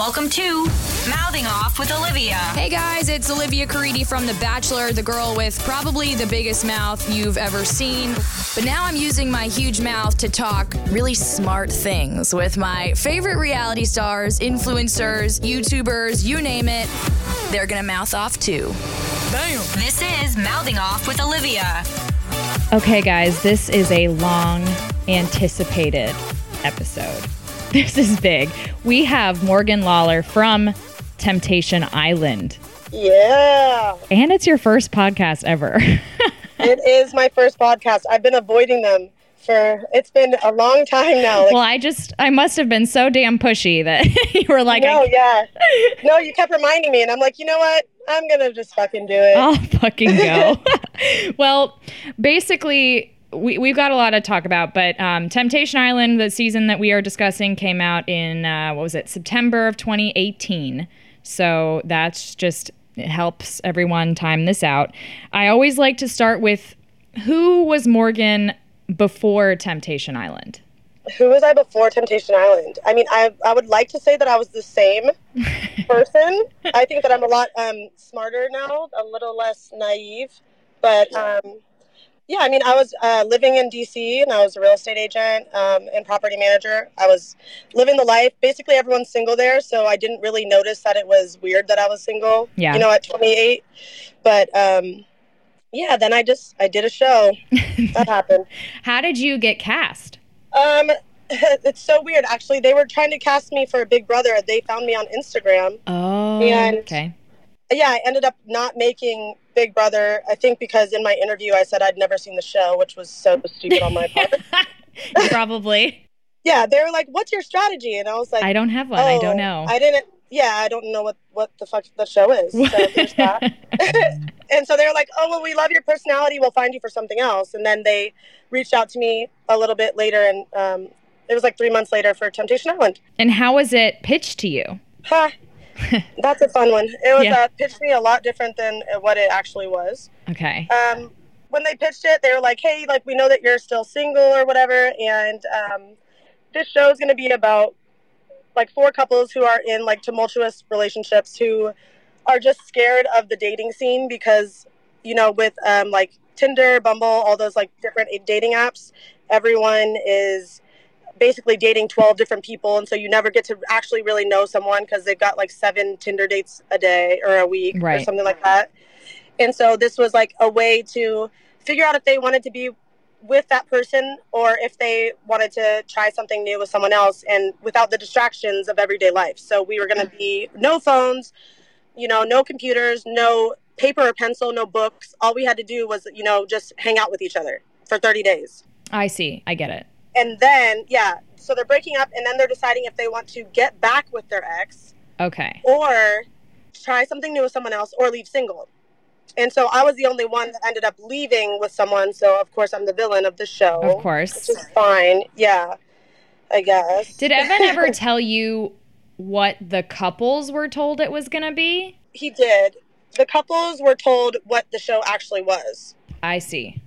Welcome to Mouthing Off with Olivia. Hey guys, it's Olivia Caridi from The Bachelor, the girl with probably the biggest mouth you've ever seen. But now I'm using my huge mouth to talk really smart things with my favorite reality stars, influencers, YouTubers, you name it. They're gonna mouth off too. Bam. This is Mouthing Off with Olivia. Okay, guys, this is a long anticipated episode. This is big. We have Morgan Lolar from Temptation Island. Yeah. And it's your first podcast ever. it is my first podcast. I've been avoiding them for it's been a long time now. Like, well, I just I must have been so damn pushy that you were like, No, yeah. No, you kept reminding me and I'm like, you know what? I'm gonna just fucking do it. I'll fucking go. well, basically we, we've got a lot to talk about, but um, Temptation Island, the season that we are discussing, came out in, uh, what was it, September of 2018. So that's just, it helps everyone time this out. I always like to start with who was Morgan before Temptation Island? Who was I before Temptation Island? I mean, I, I would like to say that I was the same person. I think that I'm a lot um, smarter now, a little less naive, but. Um, yeah, I mean, I was uh, living in DC and I was a real estate agent um, and property manager. I was living the life. Basically, everyone's single there, so I didn't really notice that it was weird that I was single. Yeah. You know, at 28. But um, yeah, then I just I did a show. that happened. How did you get cast? Um, it's so weird. Actually, they were trying to cast me for a Big Brother. They found me on Instagram. Oh, and okay. Yeah, I ended up not making Big Brother. I think because in my interview I said I'd never seen the show, which was so stupid on my part. Probably. yeah, they were like, "What's your strategy?" And I was like, I don't have one. Oh, I don't know. I didn't. Yeah, I don't know what what the fuck the show is. So there's that. and so they were like, "Oh well, we love your personality. We'll find you for something else." And then they reached out to me a little bit later, and um, it was like three months later for Temptation Island. And how was it pitched to you? Huh. That's a fun one. It was yeah. uh, pitched me a lot different than what it actually was. Okay. Um, when they pitched it, they were like, "Hey, like we know that you're still single or whatever, and um, this show is going to be about like four couples who are in like tumultuous relationships who are just scared of the dating scene because you know with um, like Tinder, Bumble, all those like different dating apps, everyone is." Basically dating 12 different people and so you never get to actually really know someone because they've got like seven tinder dates a day or a week right. or something like that. And so this was like a way to figure out if they wanted to be with that person or if they wanted to try something new with someone else and without the distractions of everyday life. So we were going to be no phones you know no computers no paper or pencil no books. All we had to do was you know just hang out with each other for 30 days. I see. I get it and then yeah so they're breaking up and then they're deciding if they want to get back with their ex okay. or try something new with someone else or leave single. And so i was the only one that ended up leaving with someone so of course i'm the villain of the show. Of course. Which is fine. Yeah i guess. Did evan ever tell you what the couples were told it was going to be? He did. The couples were told what the show actually was. I see.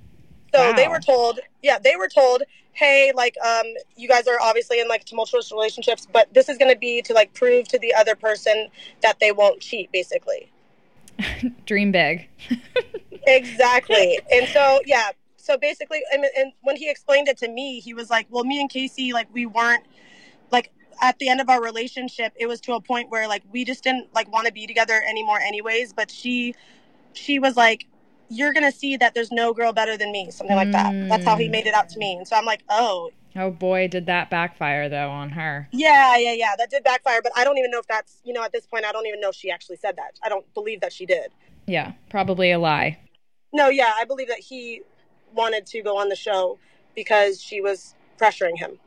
So wow. they were told yeah they were told hey, like, um, you guys are obviously in like tumultuous relationships, but this is going to be to like prove to the other person that they won't cheat, basically. Dream big. exactly. And so, yeah. So basically, and, and when he explained it to me, he was like, well, me and Kaci, like, we weren't like at the end of our relationship, it was to a point where like we just didn't like want to be together anymore, anyways. But she, she was like, you're gonna see that there's no girl better than me, something like that. That's how he made it out to me. And so I'm like, oh. Oh boy, did that backfire though on her. Yeah, yeah, yeah. That did backfire, but I don't even know if that's you know, at this point I don't even know if she actually said that. I don't believe that she did. Yeah, probably a lie. No, yeah, I believe that he wanted to go on the show because she was pressuring him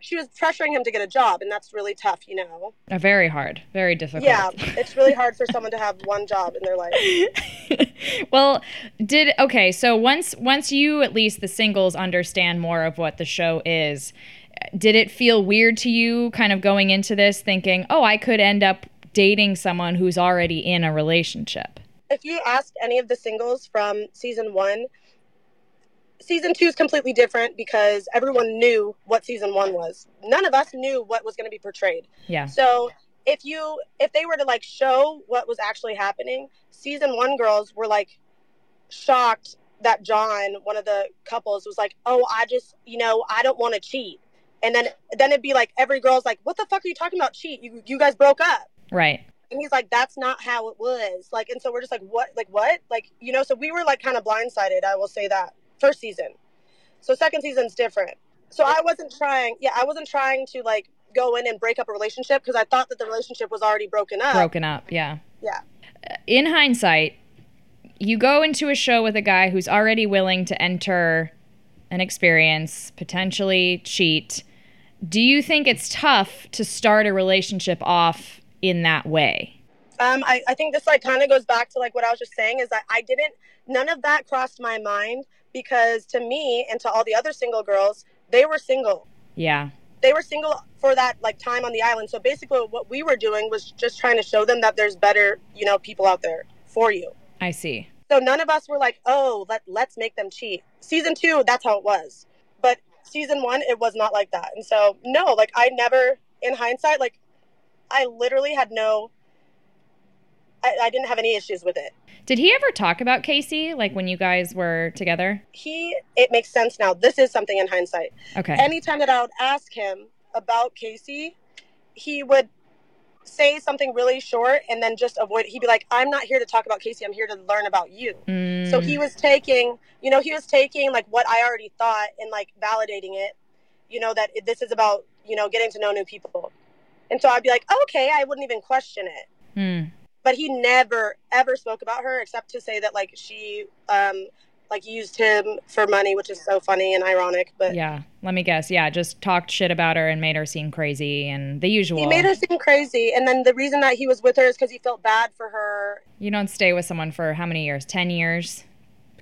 she was pressuring him to get a job, and that's really tough, you know. Uh, very hard, very difficult. Yeah, it's really hard for someone to have one job in their life. well, did okay. So once once you at least the singles understand more of what the show is, did it feel weird to you, kind of going into this, thinking, "Oh, I could end up dating someone who's already in a relationship"? If you asked any of the singles from season one, season two is completely different because everyone knew what season one was. None of us knew what was going to be portrayed. Yeah. So if you if they were to like show what was actually happening, season one girls were like shocked that John, one of the couples, was like, "Oh, I just, you know, I don't want to cheat." And then then it'd be like every girl's like, "What the fuck are you talking about? Cheat? You you guys broke up." Right. And he's like, "That's not how it was." Like, and so we're just like, "What? Like what? Like you know?" So we were like kind of blindsided. I will say that first season. So second season's different. So I wasn't trying. Yeah, I wasn't trying to like go in and break up a relationship because I thought that the relationship was already broken up. Broken up. Yeah. Yeah. In hindsight, you go into a show with a guy who's already willing to enter an experience, potentially cheat. Do you think it's tough to start a relationship off in that way? Um, I, I think this like kind of goes back to like what I was just saying is that I didn't none of that crossed my mind because to me and to all the other single girls, they were single. Yeah. They were single for that like time on the island. So basically what we were doing was just trying to show them that there's better, you know, people out there for you. I see. So none of us were like, "Oh, let let's make them cheat." Season 2, that's how it was. But season 1 it was not like that. And so no, like I never in hindsight like I literally had no I, I didn't have any issues with it. Did he ever talk about Kaci, like when you guys were together? He, it makes sense now. This is something in hindsight. Okay. Anytime that I would ask him about Kaci, he would say something really short and then just avoid it. He'd be like, I'm not here to talk about Kaci. I'm here to learn about you. Mm, So he was taking, you know, he was taking like what I already thought and like validating it, you know, that this is about, you know, getting to know new people. And so I'd be like, okay, I wouldn't even question it. mm, But he never, ever spoke about her except to say that like she, um, like used him for money, which is so funny and ironic. But yeah. Let me guess. Yeah, just talked shit about her and made her seem crazy and the usual. he made her seem crazy. And then the reason that he was with her is because he felt bad for her You don't stay with someone for how many years? 10 years?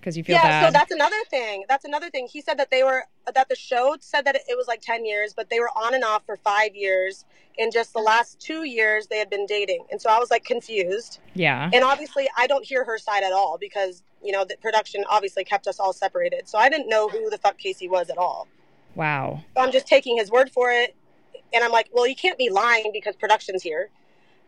Because you feel yeah, bad. so that's another thing. That's another thing. He said that they were that the show said that it was like ten years, but they were on and off for five years. In just the last two years, they had been dating, and so I was like confused. yeah. And obviously, I don't hear her side at all because you know the production obviously kept us all separated. So I didn't know who the fuck Kaci was at all. Wow. So I'm just taking his word for it, and I'm like, well, you can't be lying because production's here.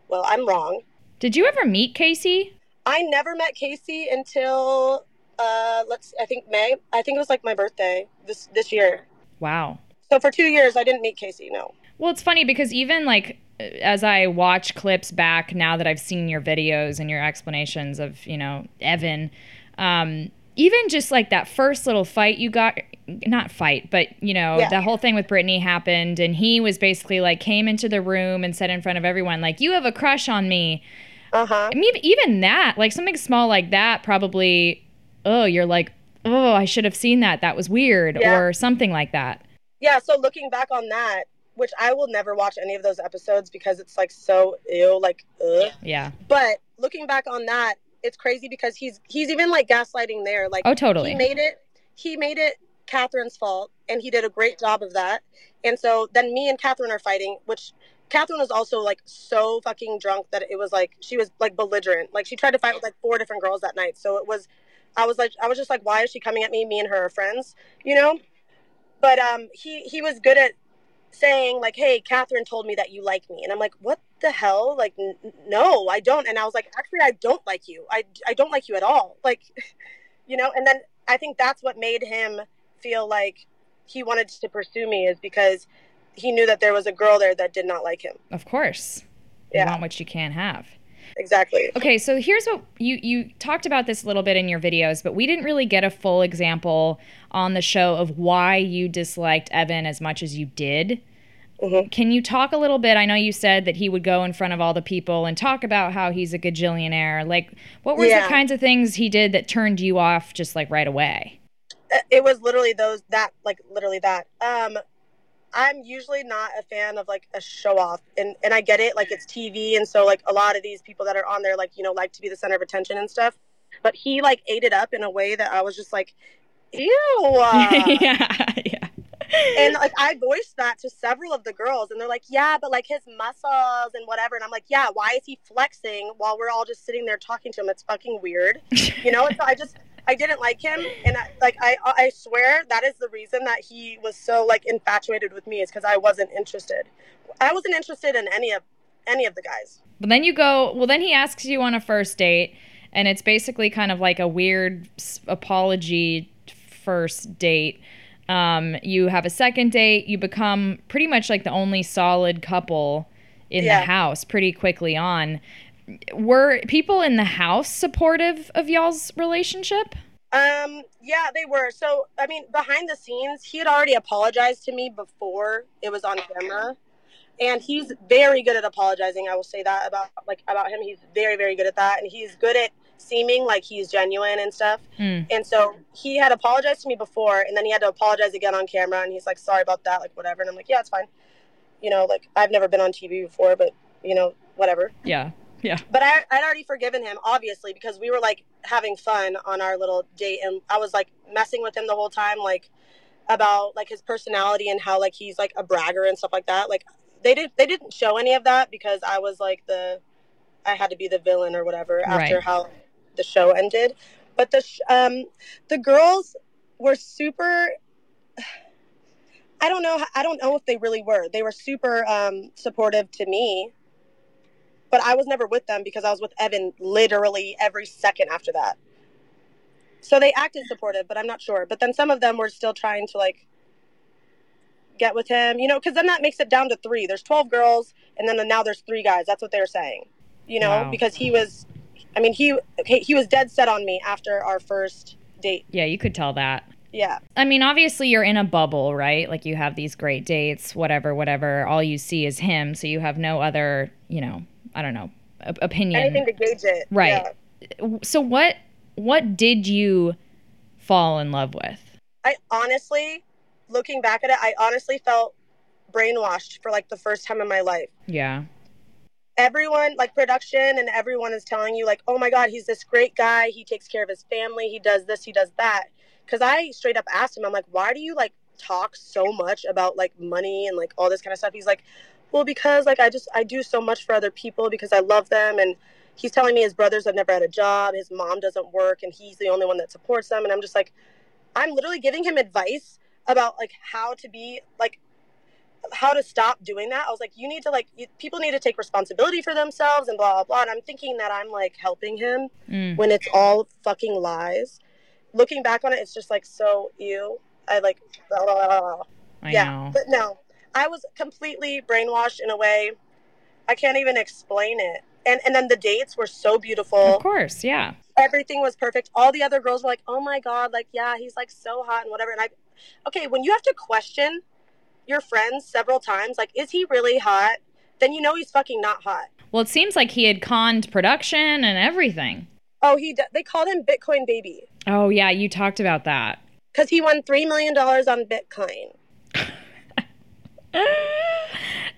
Well, I'm wrong. Did you ever meet Kaci? I never met Kaci until uh let's I think May. I think it was like my birthday this this year. Wow. So for 2 years I didn't meet Kaci, no. Well, it's funny because even like as I watch clips back now that I've seen your videos and your explanations of, you know, Evan, um, even just like that first little fight you got, not fight, but, you know, Yeah. the whole thing with Brittany happened and he was basically like came into the room and said in front of everyone, like, you have a crush on me. Uh-huh. I mean, even that, like something small like that, probably, oh, you're like, oh, I should have seen that. That was weird Yeah. or something like that. Yeah, so looking back on that, which I will never watch any of those episodes because it's like so ill, like ugh. Yeah. But looking back on that, it's crazy because he's he's even like gaslighting there. Like Oh, totally. he made it he made it Catherine's fault and he did a great job of that. And so then me and Catherine are fighting, which Catherine was also like so fucking drunk that it was like she was like belligerent. Like she tried to fight with like four different girls that night. So it was I was like I was just like, why is she coming at me? Me and her are friends, you know? But um he he was good at saying like, "Hey, Catherine told me that you like me," and I'm like, "What the hell? Like, n- no, I don't." And I was like, "Actually, I don't like you. I I don't like you at all." Like, you know. And then I think that's what made him feel like he wanted to pursue me is because he knew that there was a girl there that did not like him. Of course. You Yeah. want what you can't have. Exactly. Okay, so here's what you you talked about this a little bit in your videos, but we didn't really get a full example on the show of why you disliked Evan as much as you did. Mhm. Can you talk a little bit? I know you said that he would go in front of all the people and talk about how he's a gajillionaire. Like, what were Yeah. the kinds of things he did that turned you off just like right away? Uh, It was literally those that like literally that. Um I'm usually not a fan of like a show off and and I get it like it's TV and so like a lot of these people that are on there like you know like to be the center of attention and stuff. But he like ate it up in a way that I was just like ew. yeah, uh. yeah. and like I voiced that to several of the girls and they're like, "Yeah, but like his muscles and whatever." And I'm like, "Yeah, why is he flexing while we're all just sitting there talking to him? It's fucking weird." You know, so I just I didn't like him, and I, like I I swear that is the reason that he was so like infatuated with me is because I wasn't interested. I wasn't interested in any of any of the guys. But then you go, well, then he asks you on a first date, and it's basically kind of like a weird apology first date. Um, you have a second date, you become pretty much like the only solid couple in Yeah. the house pretty quickly on. Were people in the house supportive of y'all's relationship? Um, yeah, they were. So, I mean, behind the scenes, he had already apologized to me before it was on camera. And he's very good at apologizing. I will say that about like about him. He's very, very good at that, and he's good at seeming like he's genuine and stuff. Mm. And so he had apologized to me before, and then he had to apologize again on camera. And he's like, "Sorry about that," like whatever. And I'm like, "Yeah, it's fine." You know, like I've never been on TV before, but you know, whatever. Yeah. Yeah. But I, I'd already forgiven him, obviously, because we were like having fun on our little date, and I was like messing with him the whole time, like about like his personality and how like he's like a bragger and stuff like that. Like they did, they didn't show any of that because I was like the, I had to be the villain or whatever after Right. how the show ended. But the sh- um, the girls were super. I don't know. I don't know if they really were. They were super um, supportive to me but I was never with them because I was with Evan literally every second after that. So they acted supportive, but I'm not sure. But then some of them were still trying to like get with him, you know, because then that makes it down to three. There's 12 girls, and then now there's three guys. That's what they were saying, you know, Wow. because he was, I mean, he he was dead set on me after our first date. Yeah, you could tell that. Yeah, I mean, obviously you're in a bubble, right? Like you have these great dates, whatever, whatever. All you see is him, so you have no other, you know, I don't know, opinion. anything to gauge it. Right. Yeah. So what what did you fall in love with? I honestly, looking back at it, I honestly felt brainwashed for like the first time in my life. Yeah. everyone like production and everyone is telling you like oh my god he's this great guy he takes care of his family he does this he does that because i straight up asked him i'm like why do you like talk so much about like money and like all this kind of stuff he's like well because like i just i do so much for other people because i love them and he's telling me his brothers have never had a job his mom doesn't work and he's the only one that supports them and i'm just like i'm literally giving him advice about like how to be like how to stop doing that. I was like, you need to like, you, people need to take responsibility for themselves and blah blah blah. And I'm thinking that I'm like helping him Mm. when it's all fucking lies. Looking back on it, it's just like so ew. I like, blah, blah, blah, blah. I yeah, know. but no, I was completely brainwashed in a way. I can't even explain it. And and then the dates were so beautiful Of course, yeah. everything was perfect. All the other girls were like, "Oh my god, like yeah, he's like so hot and whatever." And I, okay, when you have to question your friends several times, like, is he really hot? Then you know he's fucking not hot. Well, it seems like he had conned production and everything. Oh, he they called him Bitcoin baby Oh yeah, you talked about that. because he won three million dollars on Bitcoin.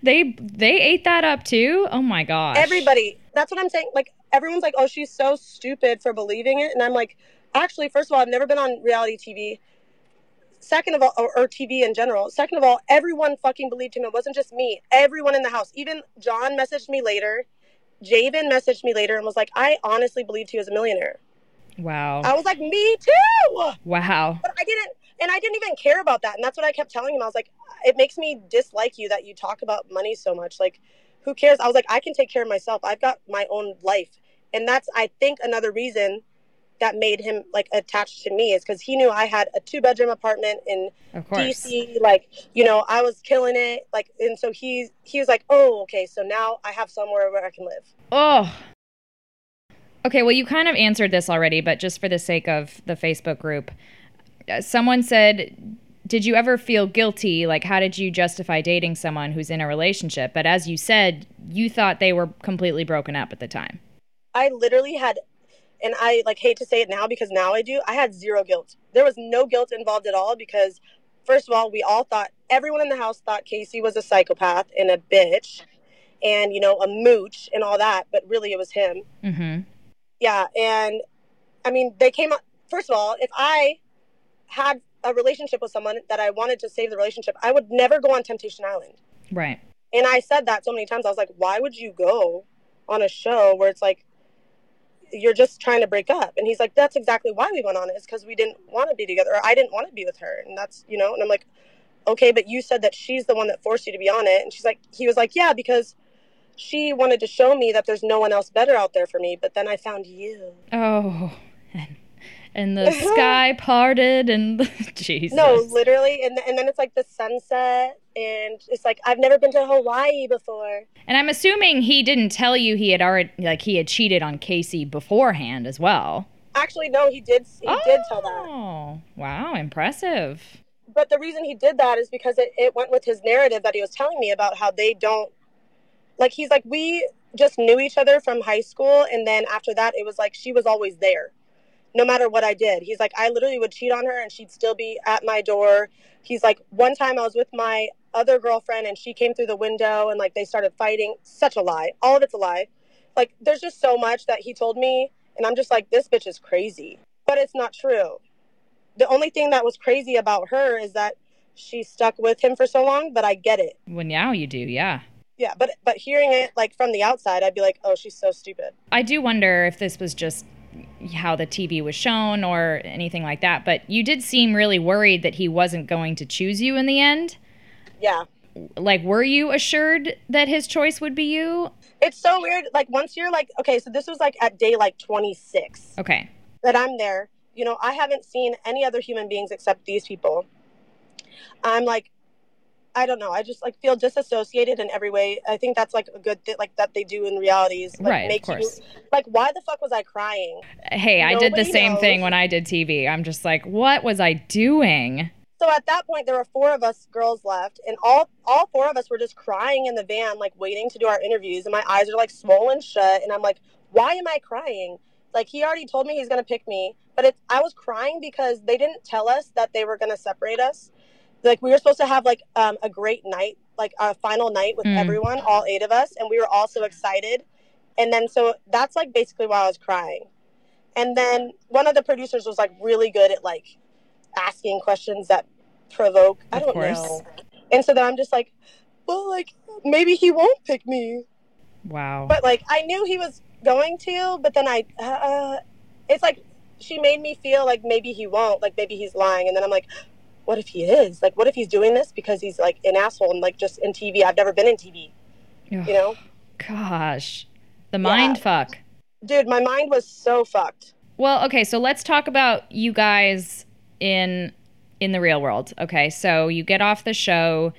They they ate that up too. Oh my gosh. Everybody, that's what I'm saying. Like everyone's like, "Oh, she's so stupid for believing it," and I'm like, actually, first of all, I've never been on reality TV. Second of all, or, or TV in general. Second of all, everyone fucking believed him. It wasn't just me. Everyone in the house. Even John messaged me later. Javen messaged me later and was like, "I honestly believed he was a millionaire." Wow. I was like, "Me too." Wow. But I didn't, and I didn't even care about that. And that's what I kept telling him. I was like, it makes me dislike you that you talk about money so much. Like, who cares? I was like, I can take care of myself. I've got my own life. And that's, I think, another reason that made him like attached to me is because he knew I had a two bedroom apartment in. DC. Like, you know, I was killing it. Like, and so he he was like, oh, okay, so now I have somewhere where I can live. Oh. Okay, well, you kind of answered this already, but just for the sake of the Facebook group, someone said, Did you ever feel guilty? Like, how did you justify dating someone who's in a relationship? But as you said, you thought they were completely broken up at the time. I literally had, and I like hate to say it now because now I do. I had zero guilt. There was no guilt involved at all because, first of all, we all thought everyone in the house thought Kaci was a psychopath and a bitch, and you know a mooch and all that. But really, it was him. Mm-hmm. Yeah, and I mean, they came up. First of all, if I had a relationship with someone that I wanted to save the relationship, I would never go on Temptation Island. Right. And I said that so many times. I was like, why would you go on a show where it's like you're just trying to break up? And he's like, that's exactly why we went on it. It's because we didn't want to be together, or I didn't want to be with her. And that's, you know, and I'm like, okay, but you said that she's the one that forced you to be on it. And she's like, he was like, yeah, because she wanted to show me that there's no one else better out there for me. But then I found you. Oh, and, the sky parted and Jesus. No, literally, and and then it's like the sunset, and it's like I've never been to Hawaii before. And I'm assuming he didn't tell you he had already like he had cheated on Kaci beforehand as well. Actually, no, he did. He did tell that. Oh, wow, impressive. But the reason he did that is because it, it went with his narrative that he was telling me about how they don't like he's like we just knew each other from high school and then after that it was like she was always there no matter what i did. He's like i literally would cheat on her and she'd still be at my door. He's like one time i was with my other girlfriend and she came through the window and like they started fighting. Such a lie. All of it's a lie. Like there's just so much that he told me and i'm just like this bitch is crazy. But it's not true. The only thing that was crazy about her is that she stuck with him for so long but i get it. Well, now you do, yeah. yeah but but hearing it like from the outside i'd be like oh she's so stupid. I do wonder if this was just how the TV was shown or anything like that, but you did seem really worried that he wasn't going to choose you in the end. yeah Like, were you assured that his choice would be you? it's so weird like once you're like okay so this was like at day like 26 Okay. that i'm there you know i haven't seen any other human beings except these people i'm like i don't know i just like feel disassociated in every way i think that's like a good thing like that they do in realities like Right, of course. you like why the fuck was i crying Hey, I did the Nobody same thing when I did TV. I'm just like, what was I doing? so at that point there were four of us girls left and all all four of us were just crying in the van like waiting to do our interviews and my eyes are like swollen shut and i'm like why am i crying like he already told me he's going to pick me but it's i was crying because they didn't tell us that they were going to separate us like we were supposed to have like um, a great night like a final night with Mm. everyone all eight of us and we were all so excited and then so that's like basically why i was crying and then one of the producers was like really good at like asking questions that provoke i don't course. know and so then i'm just like well like maybe he won't pick me Wow. but like i knew he was going to but then i uh, it's like she made me feel like maybe he won't like maybe he's lying and then i'm like what if he is like what if he's doing this because he's like an asshole and like just in tv i've never been in tv you know Gosh. The mind fuck. dude my mind was so fucked Well, okay, so let's talk about you guys in in the real world. Okay, so you get off the show.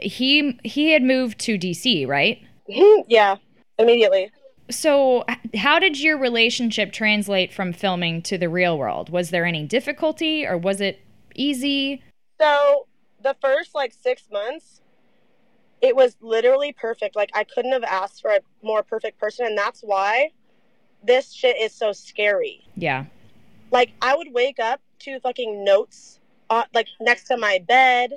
He he had moved to DC, right? Mm-hmm. yeah immediately So how did your relationship translate from filming to the real world? Was there any difficulty or was it easy? So the first like six months, it was literally perfect. Like I couldn't have asked for a more perfect person, and that's why this shit is so scary. Yeah. Like I would wake up to fucking notes, on, like next to my bed.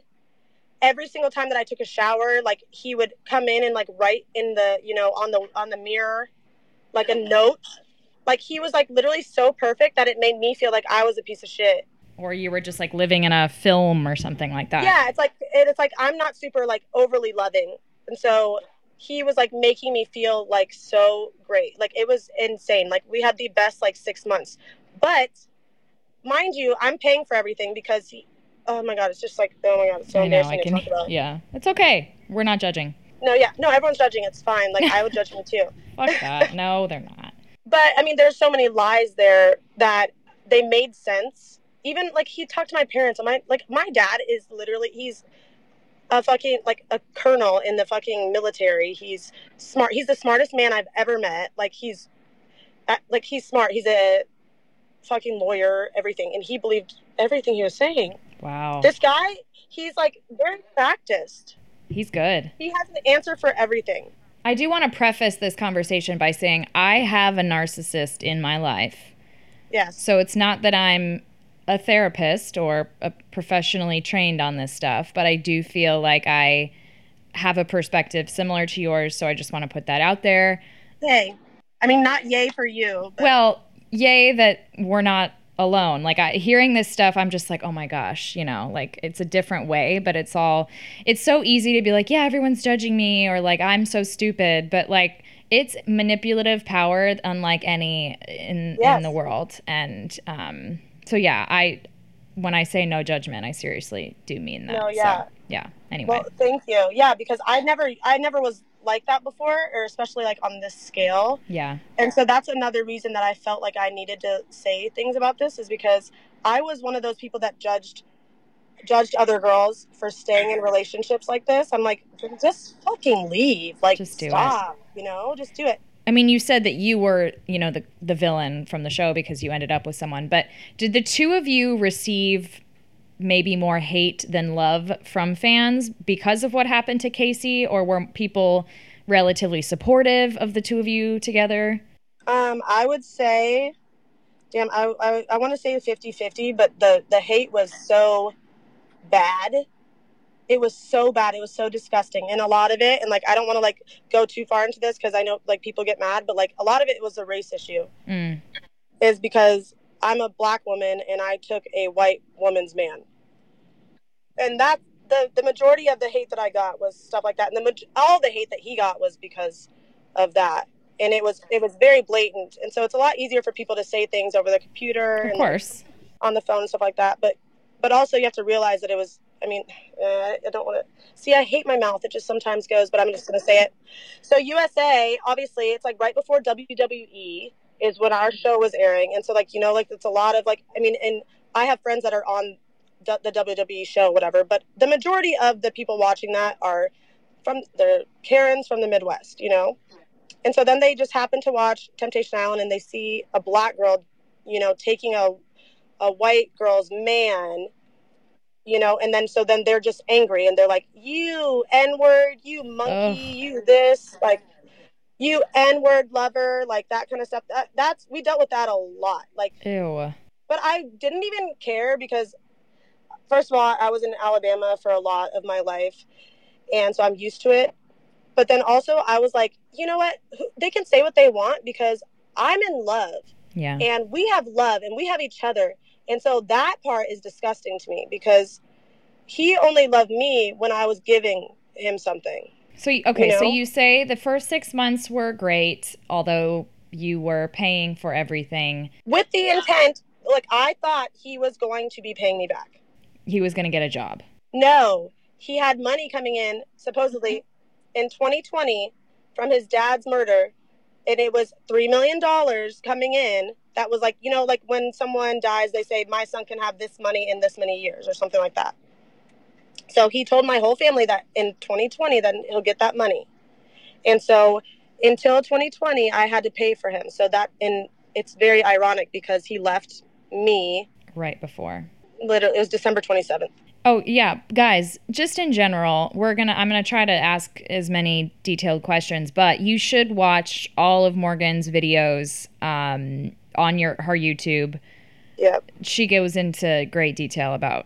Every single time that I took a shower, like he would come in and like write in the you know on the on the mirror, like a note. Like he was like literally so perfect that it made me feel like I was a piece of shit. Or you were just like living in a film or something like that. yeah it's like it's like i'm not super like overly loving and so he was like making me feel like so great like it was insane like we had the best like six months but mind you i'm paying for everything because he oh my god it's just like oh my god it's so I know. embarrassing I to can. talk about Yeah. It's okay. We're not judging. no yeah no everyone's judging it's fine like i would judge me too Fuck that. No, they're not. but I mean, there's so many lies there that they made sense. Even like he talked to my parents, and my like my dad is literally he's a fucking like a colonel in the fucking military. He's smart. He's the smartest man I've ever met. Like he's like he's smart. He's a fucking lawyer, everything, and he believed everything he was saying. Wow. This guy, he's like very practiced. He's good. He has an answer for everything. I do want to preface this conversation by saying I have a narcissist in my life. Yes. So it's not that I'm a therapist or a professionally trained on this stuff, but I do feel like I have a perspective similar to yours. So I just want to put that out there. Hey, I mean, not yay for you. But Well, yay that we're not alone. Like I, hearing this stuff, I'm just like, oh my gosh, you know, like it's a different way, but it's all, it's so easy to be like, yeah, everyone's judging me or like I'm so stupid, but like it's manipulative power unlike any in Yes. in the world. And um, so yeah, I when I say no judgment, I seriously do mean that. No, So, yeah. yeah. Anyway, Well, thank you. Yeah, because I never, I never was like that before, or especially like on this scale. Yeah. And so that's another reason that I felt like I needed to say things about this is because I was one of those people that judged judged other girls for staying in relationships like this. I'm like, just fucking leave. Like Just do it. you know? Just do it. I mean, you said that you were, you know, the the villain from the show because you ended up with someone. But did the two of you receive maybe more hate than love from fans because of what happened to Kaci, or were people relatively supportive of the two of you together? Um, I would say, damn, I, I, I want to say 50 50, but the, the hate was so bad. It was so bad. It was so disgusting. And a lot of it, and like, I don't want to like go too far into this because I know like people get mad, but like a lot of it was a race issue, Mm. is because I'm a black woman and I took a white woman's man. And that, the, the majority of the hate that I got was stuff like that. And the, all the hate that he got was because of that and it was it was very blatant and so it's a lot easier for people to say things over the computer Of and course. on the phone and stuff like that but but also you have to realize that it was i mean uh, i don't want to see i hate my mouth. It just sometimes goes but i'm just going to say it. So usa obviously it's like right before wwe is when our show was airing. And so like you know like it's a lot of like i mean and i have friends that are on the, wwe show whatever but the majority of the people watching that are from the karens from the midwest you know? And so then they just happen to watch Temptation Island and they see a black girl, you know, taking a a white girl's man, you know, and then so then they're just angry and they're like, "You N-word, you monkey, Ugh. you this, like you N-word lover, like that kind of stuff." That, that's we dealt with that a lot. Like Ew. but I didn't even care because, first of all, I was in Alabama for a lot of my life, and so I'm used to it. But then also, I was like, you know what? They can say what they want because I'm in love, Yeah. and we have love, and we have each other, and so that part is disgusting to me because he only loved me when I was giving him something. So okay, so know? you say the first six months were great, although you were paying for everything. With the intent, like I thought he was going to be paying me back. He was going to get a job. No, he had money coming in supposedly in 2020 from his dad's murder, and it was three million dollars coming in. That was like you know, like when someone dies, they say my son can have this money in this many years or something like that. So he told my whole family that in 2020, then he'll get that money, and so until 2020, I had to pay for him. So that and it's very ironic because he left me. Right before. Literally, it was December 27th. Oh yeah, guys, just in general, we're going to I'm going to try to ask as many detailed questions, but you should watch all of Morgan's videos um, on your her YouTube. Yep. She goes into great detail about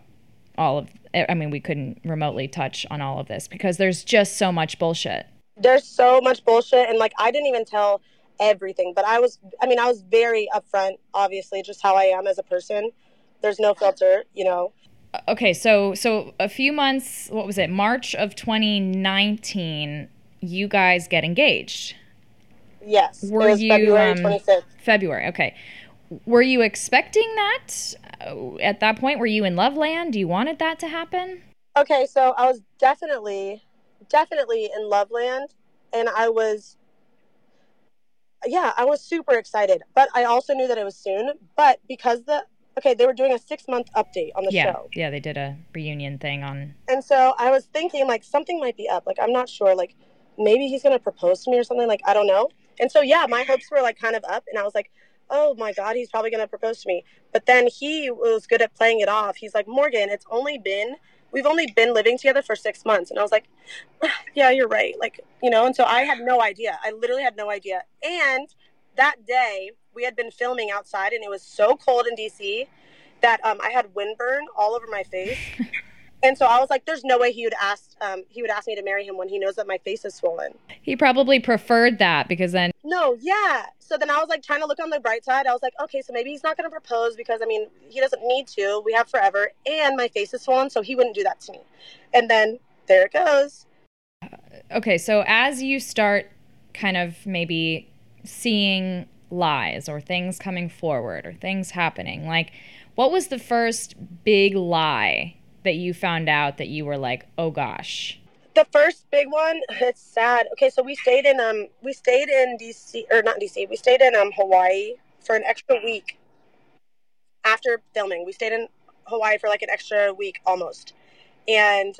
all of I mean, we couldn't remotely touch on all of this because there's just so much bullshit. there's so much bullshit and like i didn't even tell everything but i was i mean i was very upfront obviously just how i am as a person there's no filter you know Okay, so so a few months, what was it? March of 2019, you guys get engaged. yes Were you, february um, February. Okay. Were you expecting that at that point? Were you in Love Land? You wanted that to happen? okay so i was definitely definitely in love land and i was yeah i was super excited but i also knew that it was soon but because the okay they were doing a six month update on the yeah. show Yeah, they did a reunion thing on And so I was thinking, like, something might be up. Like, I'm not sure. Like, maybe he's going to propose to me or something. Like, I don't know. And so, yeah, my hopes were, like, kind of up. And I was like, oh my God, he's probably going to propose to me. But then he was good at playing it off. He's like, Morgan, it's only been, we've only been living together for six months. And I was like, yeah, you're right. Like, you know, and so I had no idea. I literally had no idea. And that day, we had been filming outside and it was so cold in DC that um, I had windburn all over my face. And so I was like, "There's no way he would ask. Um, he would ask me to marry him when he knows that my face is swollen." He probably preferred that because then No, yeah. So then I was like trying to look on the bright side. I was like, "Okay, so maybe he's not going to propose because I mean, he doesn't need to. We have forever, and my face is swollen, so he wouldn't do that to me." And then there it goes. Okay, so as you start kind of maybe seeing lies or things coming forward or things happening, like what was the first big lie that you found out that you were like, oh gosh? the first big one, it's sad. Okay, so we stayed in um we stayed in DC or not DC. We stayed in um Hawaii for an extra week after filming. We stayed in Hawaii for like an extra week almost. And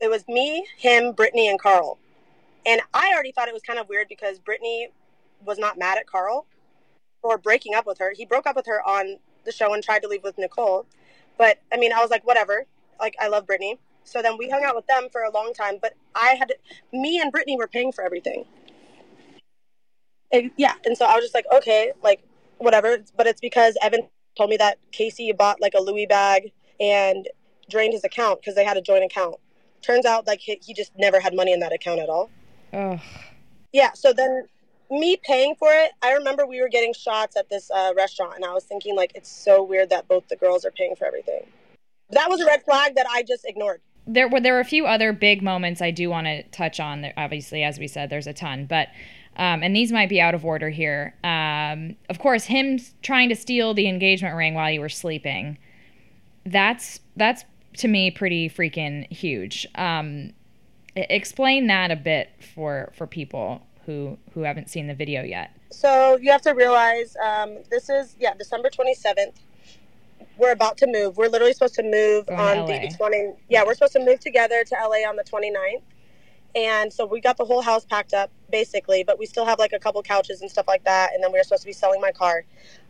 it was me, him, Brittany, and Karl. And I already thought it was kind of weird because Brittany was not mad at Karl for breaking up with her. He broke up with her on the show and tried to leave with Nicole. But I mean, I was like, whatever. Like, I love Brittany. So then we hung out with them for a long time. But I had, me and Brittany were paying for everything. And, yeah. And so I was just like, okay, like, whatever. But it's because Evan told me that Kaci bought like a Louis bag and drained his account because they had a joint account. Turns out like he, he just never had money in that account at all. Ugh. Yeah. So then me paying for it, I remember we were getting shots at this uh, restaurant, and I was thinking like it's so weird that both the girls are paying for everything. That was a red flag that I just ignored. There were there were a few other big moments I do want to touch on. Obviously, as we said, there's a ton, but um, and these might be out of order here. Um, of course, him trying to steal the engagement ring while you were sleeping. That's that's to me pretty freaking huge. Um, explain that a bit for for people who who haven't seen the video yet. So you have to realize um, this is yeah December twenty seventh. We're about to move. We're literally supposed to move on LA. the twenty. Yeah, we're supposed to move together to LA on the 29th. And so we got the whole house packed up basically, but we still have like a couple couches and stuff like that. And then we were supposed to be selling my car.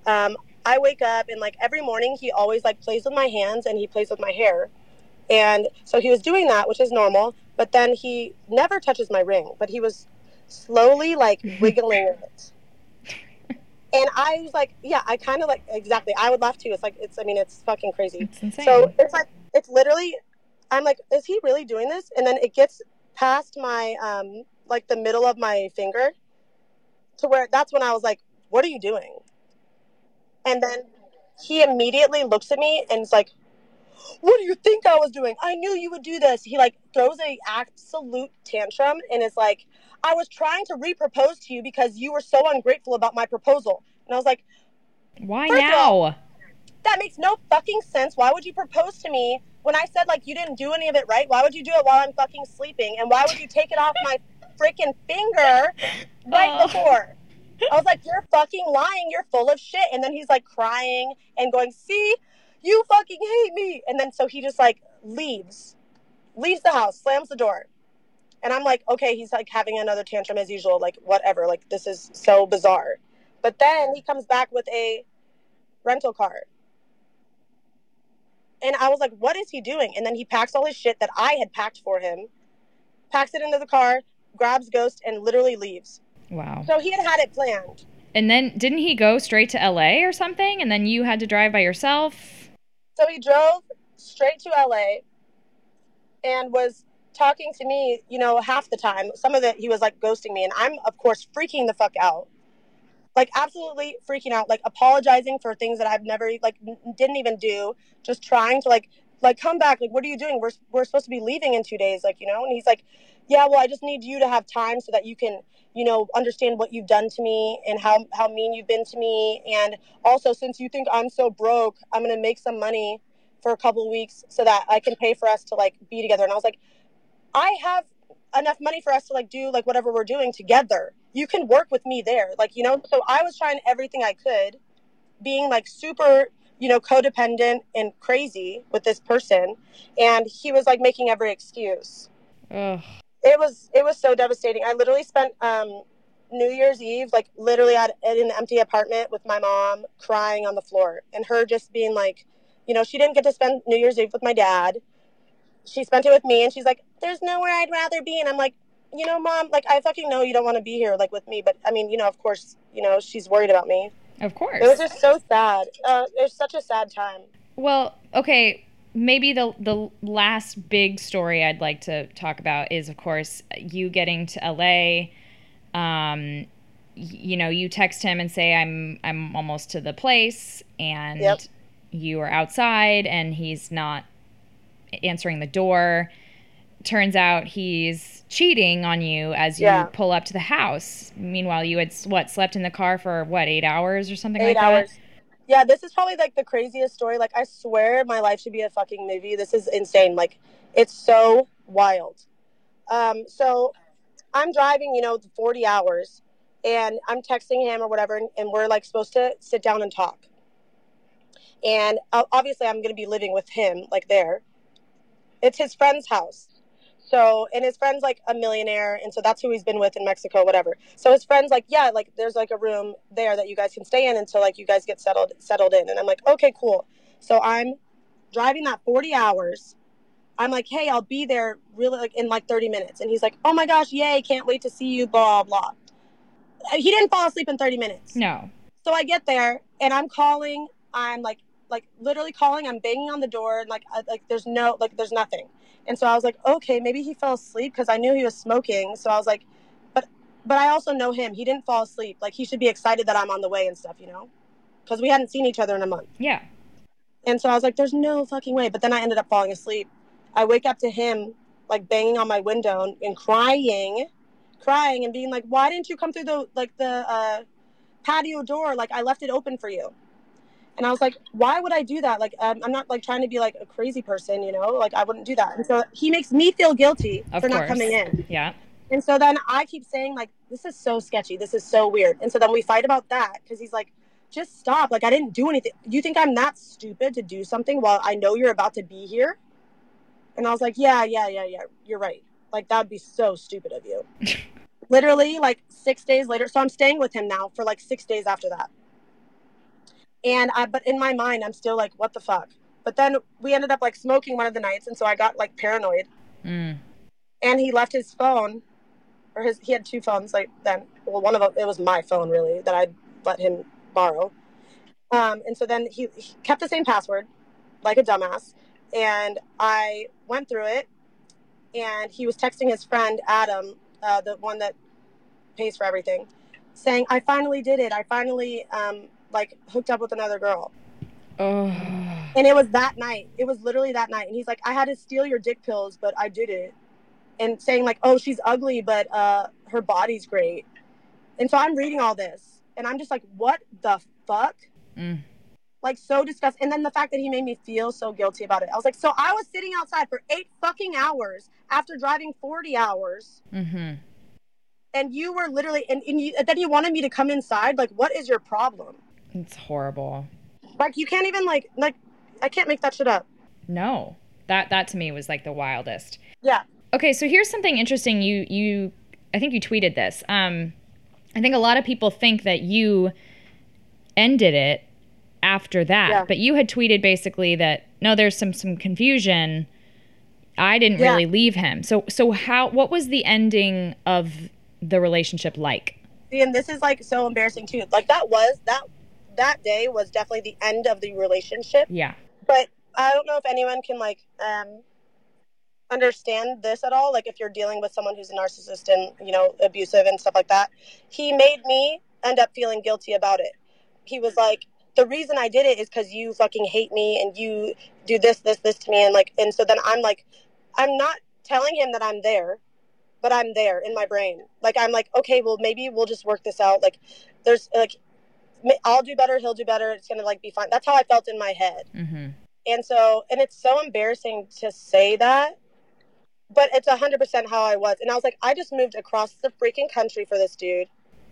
Um, I wake up and like every morning he always like plays with my hands and he plays with my hair. And so he was doing that, which is normal. But then he never touches my ring, but he was slowly like wiggling it. And I was like, yeah, I kind of like exactly. I would laugh too. It's like it's. I mean, it's fucking crazy. It's insane. So it's like it's literally. I'm like, is he really doing this? And then it gets past my um like the middle of my finger, to where that's when I was like, what are you doing? And then he immediately looks at me and is like, what do you think I was doing? I knew you would do this. He like throws a absolute tantrum and is like, I was trying to re-propose to you because you were so ungrateful about my proposal. And I was like, Why of all- now? that makes no fucking sense. Why would you propose to me when I said like you didn't do any of it right? Why would you do it while I'm fucking sleeping? And why would you take it off my freaking finger right Oh. before? I was like, you're fucking lying. You're full of shit. And then he's like crying and going, see, you fucking hate me. And then so he just like leaves, leaves the house, slams the door. And I'm like, okay, he's like having another tantrum as usual. Like, whatever. Like, this is so bizarre. But then he comes back with a rental car. And I was like, what is he doing? And then he packs all his shit that I had packed for him, packs it into the car, grabs Ghost, and literally leaves. Wow. So he had had it planned. And then didn't he go straight to LA or something? And then you had to drive by yourself? So he drove straight to LA and was talking to me, you know, half the time. Some of it he was like ghosting me, and I'm of course freaking the fuck out. Like absolutely freaking out, like apologizing for things that I've never like n- didn't even do, just trying to like like come back, like what are you doing? We're we're supposed to be leaving in 2 days, like, you know? And he's like, "Yeah, well, I just need you to have time so that you can, you know, understand what you've done to me and how how mean you've been to me and also since you think I'm so broke, I'm to make some money for a couple weeks so that I can pay for us to like be together." And I was like, I have enough money for us to like do like whatever we're doing together. You can work with me there. Like, you know, so I was trying everything I could, being like super, you know, codependent and crazy with this person. And he was like making every excuse. Ugh. It was it was so devastating. I literally spent um New Year's Eve like literally at in an empty apartment with my mom crying on the floor and her just being like, you know, she didn't get to spend New Year's Eve with my dad she spent it with me and she's like there's nowhere i'd rather be and i'm like you know mom like i fucking know you don't want to be here like with me but i mean you know of course you know she's worried about me Of course. it was just so sad uh, it was such a sad time Well, okay, maybe the the last big story I'd like to talk about is of course you getting to LA. Um you know, you text him and say I'm I'm almost to the place and Yep. you are outside and he's not answering the door. Turns out he's cheating on you as you Yeah. pull up to the house. Meanwhile, you had what slept in the car for what eight hours or something eight like hours that. yeah this is probably like the craziest story like i swear my life should be a fucking movie this is insane like it's so wild. Um, so I'm driving, you know, 40 hours and I'm texting him or whatever, and, and we're like supposed to sit down and talk. And obviously, I'm going to be living with him, like there. It's his friend's house. So, and his friend's like a millionaire, and so that's who he's been with in Mexico, whatever. So his friend's like, yeah, like there's like a room there that you guys can stay in until like you guys get settled settled in. And I'm like, okay, cool. So I'm driving that 40 hours. I'm like, hey, I'll be there really like in like 30 minutes. And he's like, oh my gosh, yay, can't wait to see you, blah blah. He didn't fall asleep in 30 minutes. No. So I get there and I'm calling. I'm like, like literally calling. I'm banging on the door and like, I, like there's no, like there's nothing. And so I was like, okay, maybe he fell asleep because I knew he was smoking. So I was like, but, but I also know him. He didn't fall asleep. Like he should be excited that I'm on the way and stuff, you know, because we hadn't seen each other in a month. Yeah. And so I was like, there's no fucking way. But then I ended up falling asleep. I wake up to him like banging on my window and, and crying, crying and being like, why didn't you come through the like the uh, patio door? Like I left it open for you. And I was like, why would I do that? Like, um, I'm not like trying to be like a crazy person, you know, like I wouldn't do that. And so he makes me feel guilty Of for not coming in. Yeah. And so then I keep saying like, this is so sketchy. This is so weird. And so then we fight about that because he's like, just stop. Like I didn't do anything. You think I'm that stupid to do something while I know you're about to be here? And I was like, yeah, yeah, yeah, yeah. You're right. Like that would be so stupid of you. Literally, like six days later. So I'm staying with him now for like six days after that. And I, but in my mind, I'm still like, what the fuck? But then we ended up like smoking one of the nights, and so I got like paranoid. Mm. And he left his phone, or his he had two phones like then. Well, one of them it was my phone really that I let him borrow. Um, and so then he, he kept the same password, like a dumbass. And I went through it, and he was texting his friend Adam, uh, the one that pays for everything, saying, "I finally did it. I finally um, like hooked up with another girl." Oh. And it was that night. It was literally that night. And he's like, I had to steal your dick pills, but I did it. And saying like, oh, she's ugly, but uh, her body's great. And so I'm reading all this, and I'm just like, what the fuck? Mm. Like so disgusting. And then the fact that he made me feel so guilty about it. I was like, so I was sitting outside for eight fucking hours after driving 40 hours, Mm-hmm. and you were literally, and, and you, then you wanted me to come inside. Like, what is your problem? It's horrible. Like, you can't even like, like, I can't make that shit up. No. That that to me was like the wildest. Yeah. Okay, so here's something interesting. You you I think you tweeted this. Um I think a lot of people think that you ended it after that, Yeah. but you had tweeted basically that no, there's some some confusion. I didn't Yeah. really leave him. So so how what was the ending of the relationship like? See, and this is like so embarrassing too. Like that was that that day was definitely the end of the relationship. Yeah. But I don't know if anyone can like um understand this at all. Like if you're dealing with someone who's a narcissist and you know abusive and stuff like that, he made me end up feeling guilty about it. He was like, the reason I did it is because you fucking hate me and you do this, this, this to me, and like, and so then I'm like, I'm not telling him that I'm there, but I'm there in my brain. Like I'm like, okay, well maybe we'll just work this out. Like there's like, I'll do better, he'll do better. It's gonna like be fine. That's how I felt in my head. Mm-hmm. And so, and it's so embarrassing to say that, but it's a 100% how I was. And I was like, I just moved across the freaking country for this dude.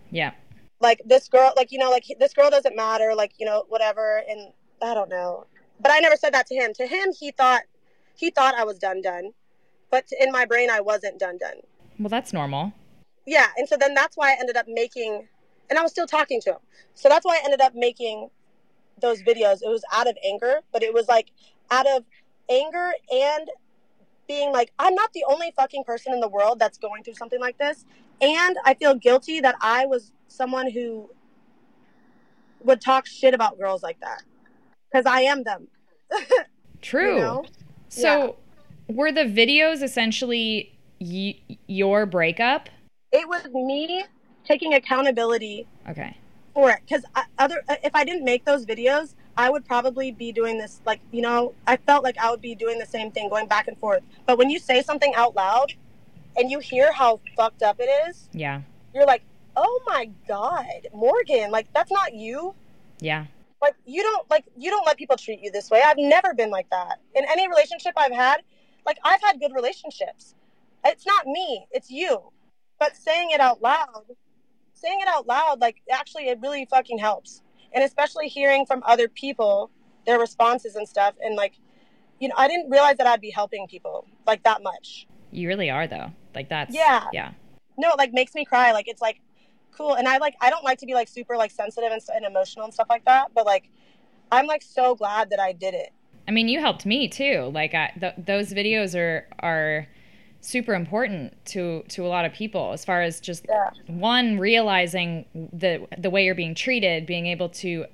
Yeah. Like, this girl, like, you know, like, this girl doesn't matter, like, you know, whatever. And I don't know. But I never said that to him. To him, he thought, he thought I was done, done. But in my brain, I wasn't done, done. Well, that's normal. Yeah. And so then that's why I ended up making, and I was still talking to him. So that's why I ended up making those videos. It was out of anger, but it was like out of anger and being like, I'm not the only fucking person in the world that's going through something like this. And I feel guilty that I was someone who would talk shit about girls like that. Because I am them. True. You know? So were the videos essentially y- your breakup? It was me taking accountability Okay. for it because other uh, if I didn't make those videos, I would probably be doing this like you know I felt like I would be doing the same thing, going back and forth. But when you say something out loud, and you hear how fucked up it is, Yeah. you're like, oh my god, Morgan, like that's not you. Yeah. Like you don't like you don't let people treat you this way. I've never been like that in any relationship I've had. like I've had good relationships. It's not me, it's you. But saying it out loud, saying it out loud, like actually, it really fucking helps. And especially hearing from other people their responses and stuff. And like, you know, I didn't realize that I'd be helping people like that much. You really are, though. Like that's Yeah. yeah. No, it like makes me cry. Like it's like cool. And I like I don't like to be like super like sensitive and, and emotional and stuff like that. But like, I'm like so glad that I did it. I mean, you helped me too. Like I, th- those videos are are super important to to a lot of people as far as just Yeah. one realizing the the way you're being treated, being able to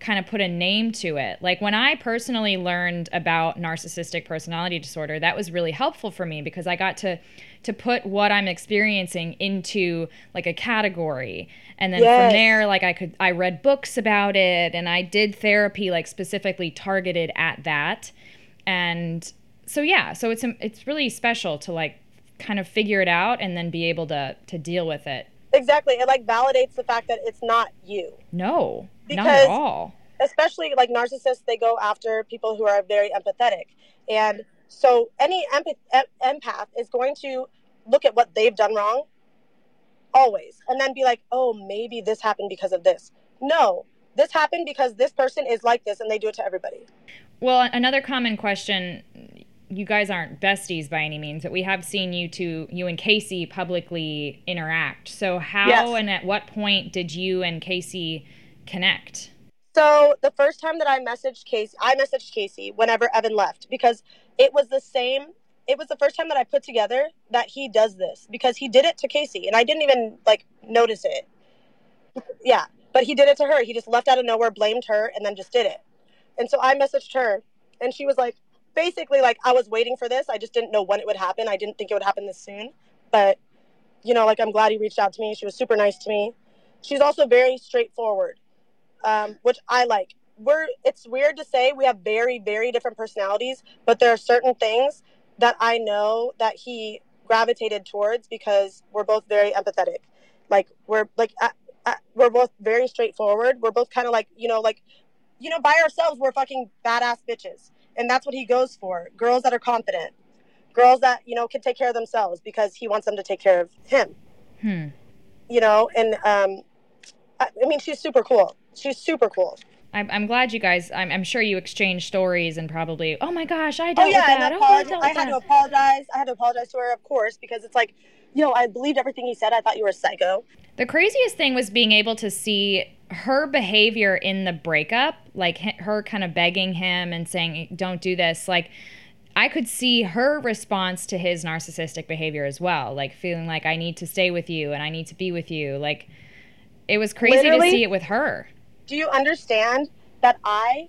kind of put a name to it. Like when I personally learned about narcissistic personality disorder, that was really helpful for me because I got to to put what I'm experiencing into like a category. And then from there like I could I read books about it and I did therapy like specifically targeted at that. And so yeah, so it's um, it's really special to like kind of figure it out and then be able to to deal with it. Exactly. It like validates the fact that it's not you. No, not Because- at all. especially like narcissists they go after people who are very empathetic and so any empath- empath is going to look at what they've done wrong always and then be like oh maybe this happened because of this no this happened because this person is like this and they do it to everybody Well, another common question. You guys aren't besties by any means, but we have seen you two, you and Kaci, publicly interact. So, how Yes. and at what point did you and Kaci connect? so the first time that i messaged kaci i messaged kaci whenever evan left because it was the same it was the first time that i put together that he does this because he did it to kaci and i didn't even like notice it yeah but he did it to her he just left out of nowhere blamed her and then just did it and so i messaged her and she was like basically like i was waiting for this. I just didn't know when it would happen. I didn't think it would happen this soon. But you know like i'm glad he reached out to me. She was super nice to me. She's also very straightforward um, which i like. We're it's weird to say we have very very different personalities but there are certain things that i know that he gravitated towards because we're both very empathetic. Like we're like we're both very straightforward. We're both kind of like you know like you know by ourselves we're fucking badass bitches and that's what he goes for girls that are confident girls that you know can take care of themselves because he wants them to take care of him Hmm. you know and um I, I mean she's super cool she's super cool I'm, I'm glad you guys. I'm, I'm sure you exchanged stories and probably. Oh my gosh, I dealt oh yeah with that. and Oh, I apologize. dealt i with had to apologize i had to apologize to her of course because it's like yo i believed everything he said i thought you were a psycho The craziest thing was being able to see her behavior in the breakup, like her kind of begging him and saying, "Don't do this." Like I could see her response to his narcissistic behavior as well, like feeling like I need to stay with you and I need to be with you. Like it was crazy Literally? to see it with her. do you understand that i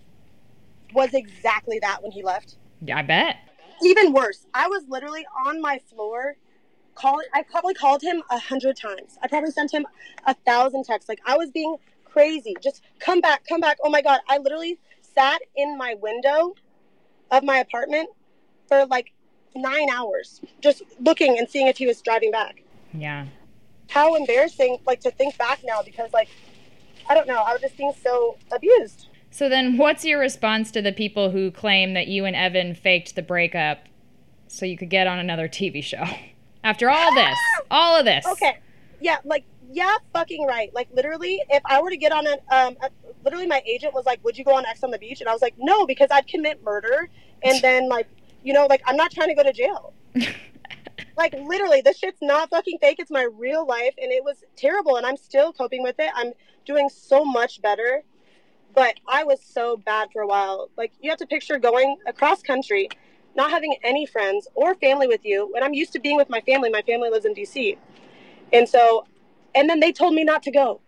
was exactly that when he left Yeah, I bet. even worse i was literally on my floor i probably called him a hundred times. I probably sent him a thousand texts. Like i was being crazy. Just come back come back. Oh my god. I literally sat in my window of my apartment for like nine hours just looking and seeing if he was driving back. Yeah. how embarrassing like to think back now because like i don't know. I was just being so abused. So then, what's your response to the people who claim that you and Evan faked the breakup so you could get on another TV show? After all this, all of this. Okay. Yeah, like yeah, fucking right. Like literally, if I were to get on an um, a, literally, my agent was like, "Would you go on X on the beach?" And I was like, "No," because I'd commit murder, and then like, you know, like I'm not trying to go to jail. like literally, this shit's not fucking fake. It's my real life, and it was terrible, and I'm still coping with it. I'm doing so much better, but I was so bad for a while. Like you have to picture going across country. Not having any friends or family with you, and I'm used to being with my family. My family lives in DC. And so, and then they told me not to go.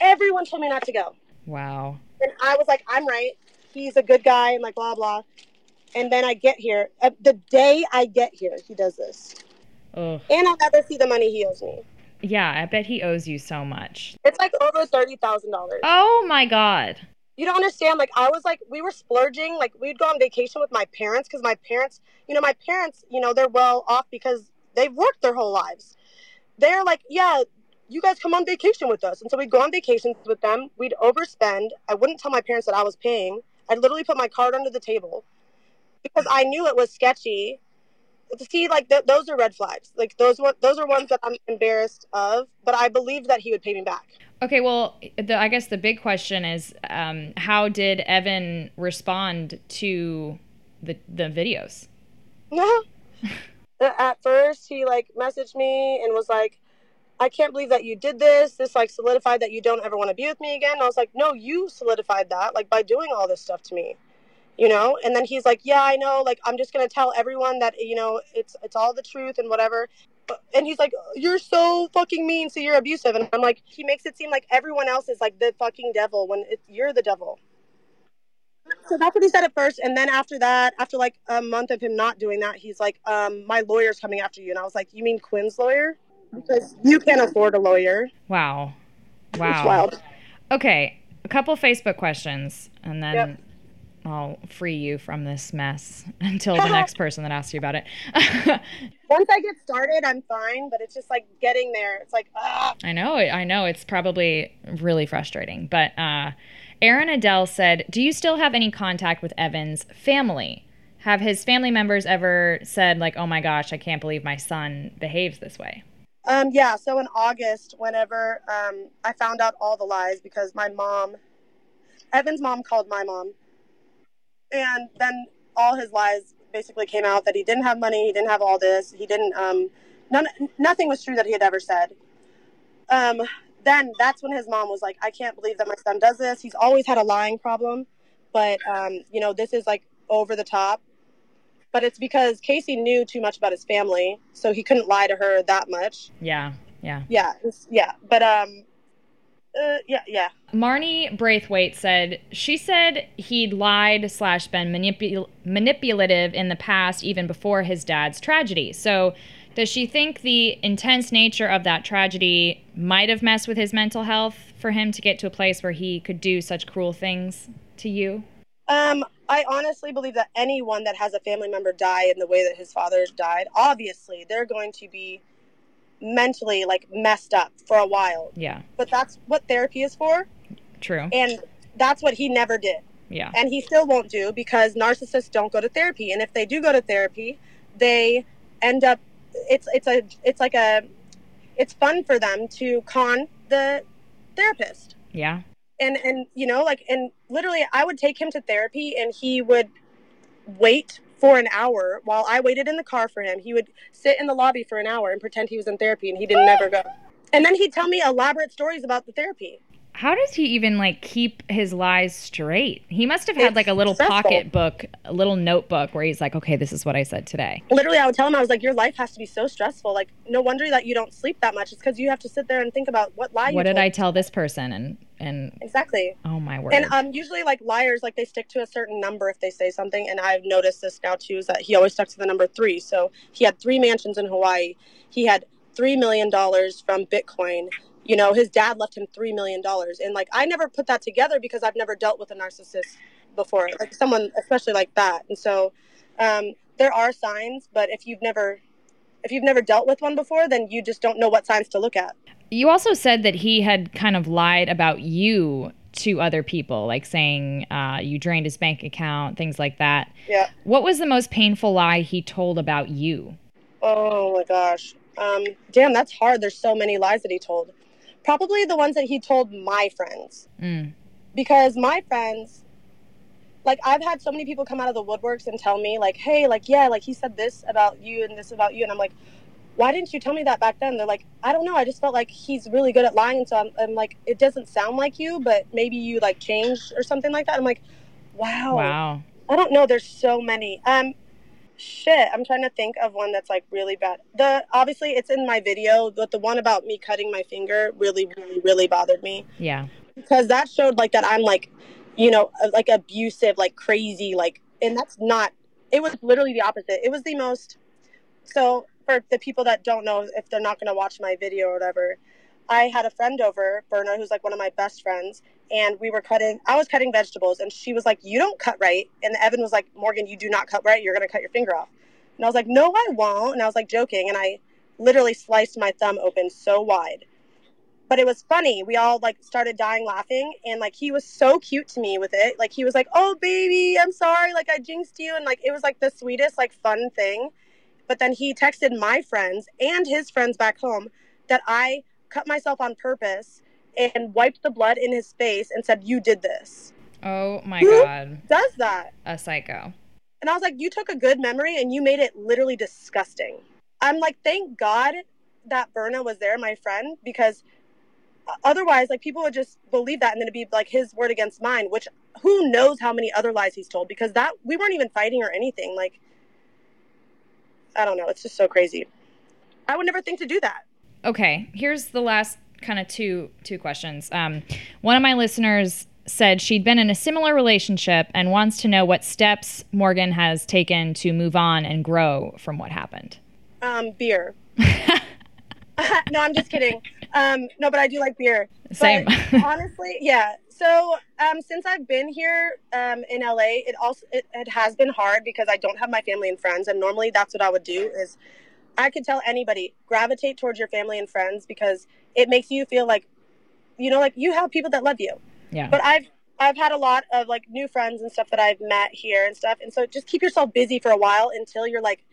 Everyone told me not to go. Wow. And I was like, I'm right. He's a good guy and like blah, blah. And then I get here. Uh, the day I get here, he does this. Ugh. And I'll never see the money he owes me. Yeah, I bet he owes you so much. It's like over $30,000. Oh my god. You don't understand. Like, I was like, we were splurging. Like, we'd go on vacation with my parents because my parents, you know, my parents, you know, they're well off because they've worked their whole lives. They're like, yeah, you guys come on vacation with us. And so we'd go on vacations with them. We'd overspend. I wouldn't tell my parents that I was paying. I'd literally put my card under the table because I knew it was sketchy. See, like th- those are red flags. Like those one, those are ones that I'm embarrassed of. But I believe that he would pay me back. Okay, well, the, I guess the big question is, um, how did Evan respond to the the videos? No. At first, he like messaged me and was like, "I can't believe that you did this. This like solidified that you don't ever want to be with me again." And I was like, "No, you solidified that like by doing all this stuff to me." You know, and then he's like, "Yeah, I know. Like, I'm just gonna tell everyone that you know it's it's all the truth and whatever." And he's like, "You're so fucking mean, so you're abusive." And I'm like, he makes it seem like everyone else is like the fucking devil when it's, you're the devil. So that's what he said at first, and then after that, after like a month of him not doing that, he's like, um, "My lawyer's coming after you," and I was like, "You mean Quinn's lawyer? Because you can't afford a lawyer." Wow, It's wow. wild. Okay, a couple Facebook questions, and then Yep. I'll free you from this mess until the next person that asks you about it. Once I get started, I'm fine, but it's just like getting there. It's like, ah. I know, I know, it's probably really frustrating. But uh, Aaron Adele said, "Do you still have any contact with Evan's family? Have his family members ever said like, "Oh my gosh, I can't believe my son behaves this way"?" Um, yeah, so in August, whenever um, I found out all the lies, because my mom, Evan's mom called my mom, and then all his lies basically came out that he didn't have money, he didn't have all this, he didn't, um, none, nothing was true that he had ever said. Um, then that's when his mom was like, I can't believe that my son does this. He's always had a lying problem, but, um, you know, this is like over the top. But it's because Kaci knew too much about his family, so he couldn't lie to her that much. Yeah, yeah. Yeah, yeah, but um, uh, yeah, yeah. Marnie Braithwaite said she said he'd lied slash been manipul- manipulative in the past, even before his dad's tragedy. So, does she think the intense nature of that tragedy might have messed with his mental health for him to get to a place where he could do such cruel things to you? Um, I honestly believe that anyone that has a family member die in the way that his father died, obviously they're going to be mentally like messed up for a while. Yeah, But that's what therapy is for, true. and that's what he never did. Yeah, and he still won't do because narcissists don't go to therapy and if they do go to therapy they end up it's it's a it's like a it's fun for them to con the therapist yeah, and and you know like and literally i would take him to therapy and he would wait for an hour while i waited in the car for him. He would sit in the lobby for an hour and pretend he was in therapy and he didn't never go. And then he'd tell me elaborate stories about the therapy How does he even like keep his lies straight? He must have had It's like a little stressful. pocket book, a little notebook where he's like, "Okay, this is what I said today." literally i would tell him i was like your life has to be so stressful like no wonder that you don't sleep that much it's because you have to sit there and think about what lie you What did. I tell this person? And and exactly oh my word. and um usually like liars like they stick to a certain number if they say something and i've noticed this now too is that he always stuck to the number three so he had three mansions in hawaii he had three million dollars from bitcoin you know his dad left him three million dollars and like i never put that together because i've never dealt with a narcissist before like someone especially like that and so um, there are signs but if you've never if you've never dealt with one before then you just don't know what signs to look at You also said that he had kind of lied about you to other people, like saying uh, you drained his bank account, things like that. yeah What was the most painful lie he told about you? Oh my gosh. Um, damn, that's hard. There's so many lies that he told. Probably the ones that he told my friends. Mm. Because my friends, like, I've had so many people come out of the woodworks and tell me, like, hey, like, yeah, like, he said this about you and this about you. And I'm like, why didn't you tell me that back then? They're like, I don't know. I just felt like he's really good at lying. And so I'm, I'm like, it doesn't sound like you, but maybe you, like, changed or something like that. I'm like, wow. Wow. I don't know. There's so many. Um, shit. I'm trying to think of one that's like really bad. The obviously it's in my video, but the one about me cutting my finger really, really, really bothered me Yeah. because that showed like that I'm like, you know, like abusive, like crazy, like, and that's not. It was literally the opposite. It was the most. So for the people that don't know, if they're not going to watch my video or whatever, I had a friend over, Berna, who's like one of my best friends, and we were cutting. I was cutting vegetables, and she was like, "You don't cut right," and Evan was like, "Morgan, you do not cut right. You're going to cut your finger off." And I was like, "No, I won't." And I was like joking, and I literally sliced my thumb open so wide. But it was funny. We all like started dying laughing, and like he was so cute to me with it. Like he was like, "Oh baby, I'm sorry. Like I jinxed you," and like it was like the sweetest like fun thing. but then he texted my friends and his friends back home that I cut myself on purpose and wiped the blood in his face and said, You did this. Oh my Who god, Does that? a psycho. And I was like, You took a good memory and you made it literally disgusting. I'm like, Thank God that Berna was there, my friend, because uh, otherwise, like, people would just believe that and then it'd be like his word against mine, which who knows how many other lies he's told because that we weren't even fighting or anything. Like, I don't know. It's just so crazy. I would never think to do that. Okay, here's the last kind of two two questions. Um, one of my listeners said she'd been in a similar relationship and wants to know what steps Morgan has taken to move on and grow from what happened. Um, beer. no, I'm just kidding. Um, no, but I do like beer. But Same. honestly, yeah. So um, since I've been here um, in LA, it also it, it has been hard because I don't have my family and friends, and normally that's what I would do. Is I could tell anybody gravitate towards your family and friends because it makes you feel like, you know, like you have people that love you. Yeah. But I've I've had a lot of like new friends and stuff that I've met here and stuff, and so just keep yourself busy for a while until you're like,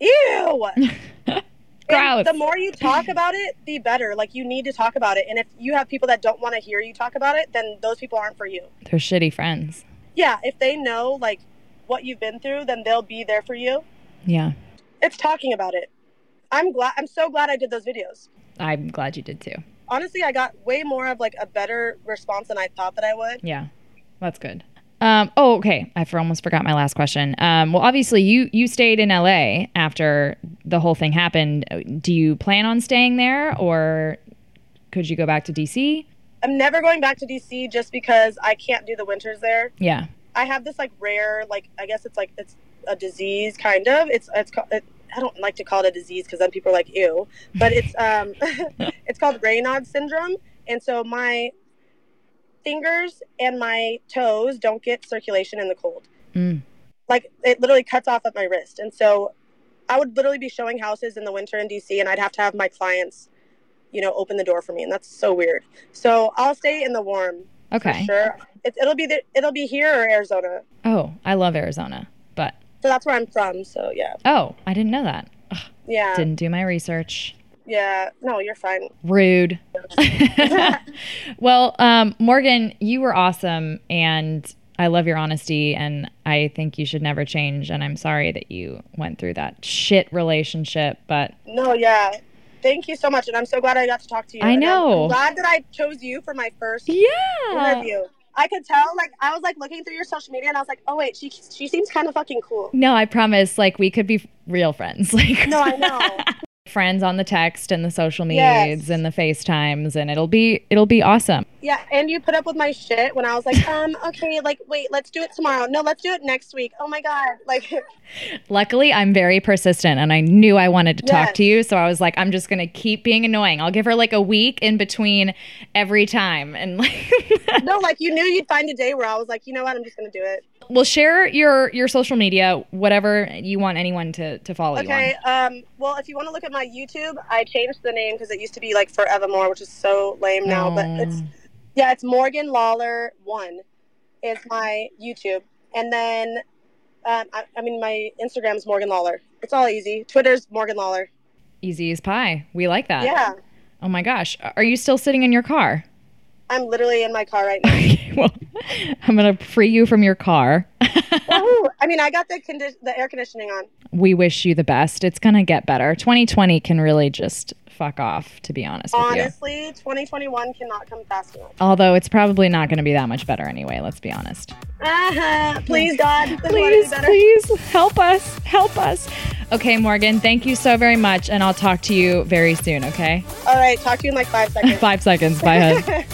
ew. The more you talk about it, the better. Like you need to talk about it, and if you have people that don't want to hear you talk about it, then those people aren't for you. They're shitty friends. Yeah, if they know like what you've been through, then they'll be there for you. Yeah. It's talking about it. I'm glad. I'm so glad I did those videos. I'm glad you did too. Honestly, I got way more of like a better response than I thought that I would. Yeah. That's good. Um, oh, okay. I for almost forgot my last question. Um, well, obviously, you you stayed in LA after the whole thing happened. Do you plan on staying there, or could you go back to DC? I'm never going back to DC just because I can't do the winters there. Yeah. I have this like rare, like I guess it's like it's a disease kind of. It's it's called. It, I don't like to call it a disease because then people are like ew, but it's um, it's called Raynaud syndrome, and so my fingers and my toes don't get circulation in the cold. Mm. Like it literally cuts off at my wrist, and so I would literally be showing houses in the winter in DC, and I'd have to have my clients, you know, open the door for me, and that's so weird. So I'll stay in the warm. Okay. sure. It, it'll be the, it'll be here or Arizona. Oh, I love Arizona, So that's where I'm from. So yeah, oh, I didn't know that. Ugh, yeah, didn't do my research. yeah. No, you're fine. Rude. well, um, Morgan, you were awesome, and I love your honesty, and I think you should never change. And I'm sorry that you went through that shit relationship, but No, yeah. Thank you so much, and I'm so glad I got to talk to you. I know. I'm glad that I chose you for my first yeah, interview. I could tell, like, I was like looking through your social media, and I was like, oh wait, she she seems kind of fucking cool. no, I promise. Like we could be real friends, like No, I know. friends on the text and the social Yes. medias and the FaceTimes, and it'll be it'll be awesome. yeah, and you put up with my shit when I was like, um, okay, like, wait, let's do it tomorrow. No, let's do it next week. Oh my god, like, Luckily, I'm very persistent and I knew I wanted to talk to you. So I was like, I'm just going to keep being annoying. I'll give her like a week in between every time. And like, no, like you knew you'd find a day where I was like, you know what, I'm just gonna do it. We'll share your, your social media, whatever you want anyone to, to follow Okay. you on. Um. Well, if you want to look at my YouTube, I changed the name because it used to be like Forevermore, which is so lame now. But it's Oh. yeah, it's Morgan Lolar one is my YouTube, and then um, I, I mean my Instagram's Morgan Lolar. It's all easy. Twitter's Morgan Lolar. Easy as pie. We like that. Yeah, Oh my gosh. Are you still sitting in your car? I'm literally in my car right now. well, I'm to free you from your car. Woohoo! I mean, I got the condi- the air conditioning on. we wish you the best. It's going to get better. 2020 can really just fuck off, to be honest with you. Honestly, 2021 cannot come fast enough. Although it's probably not going to be that much better anyway, let's be honest. Uh-huh. Please, God, it be Please, please help us. Help us. Okay, Morgan, thank you so very much. And I'll talk to you very soon, okay? All right, talk to you in like five seconds. Five seconds. Bye.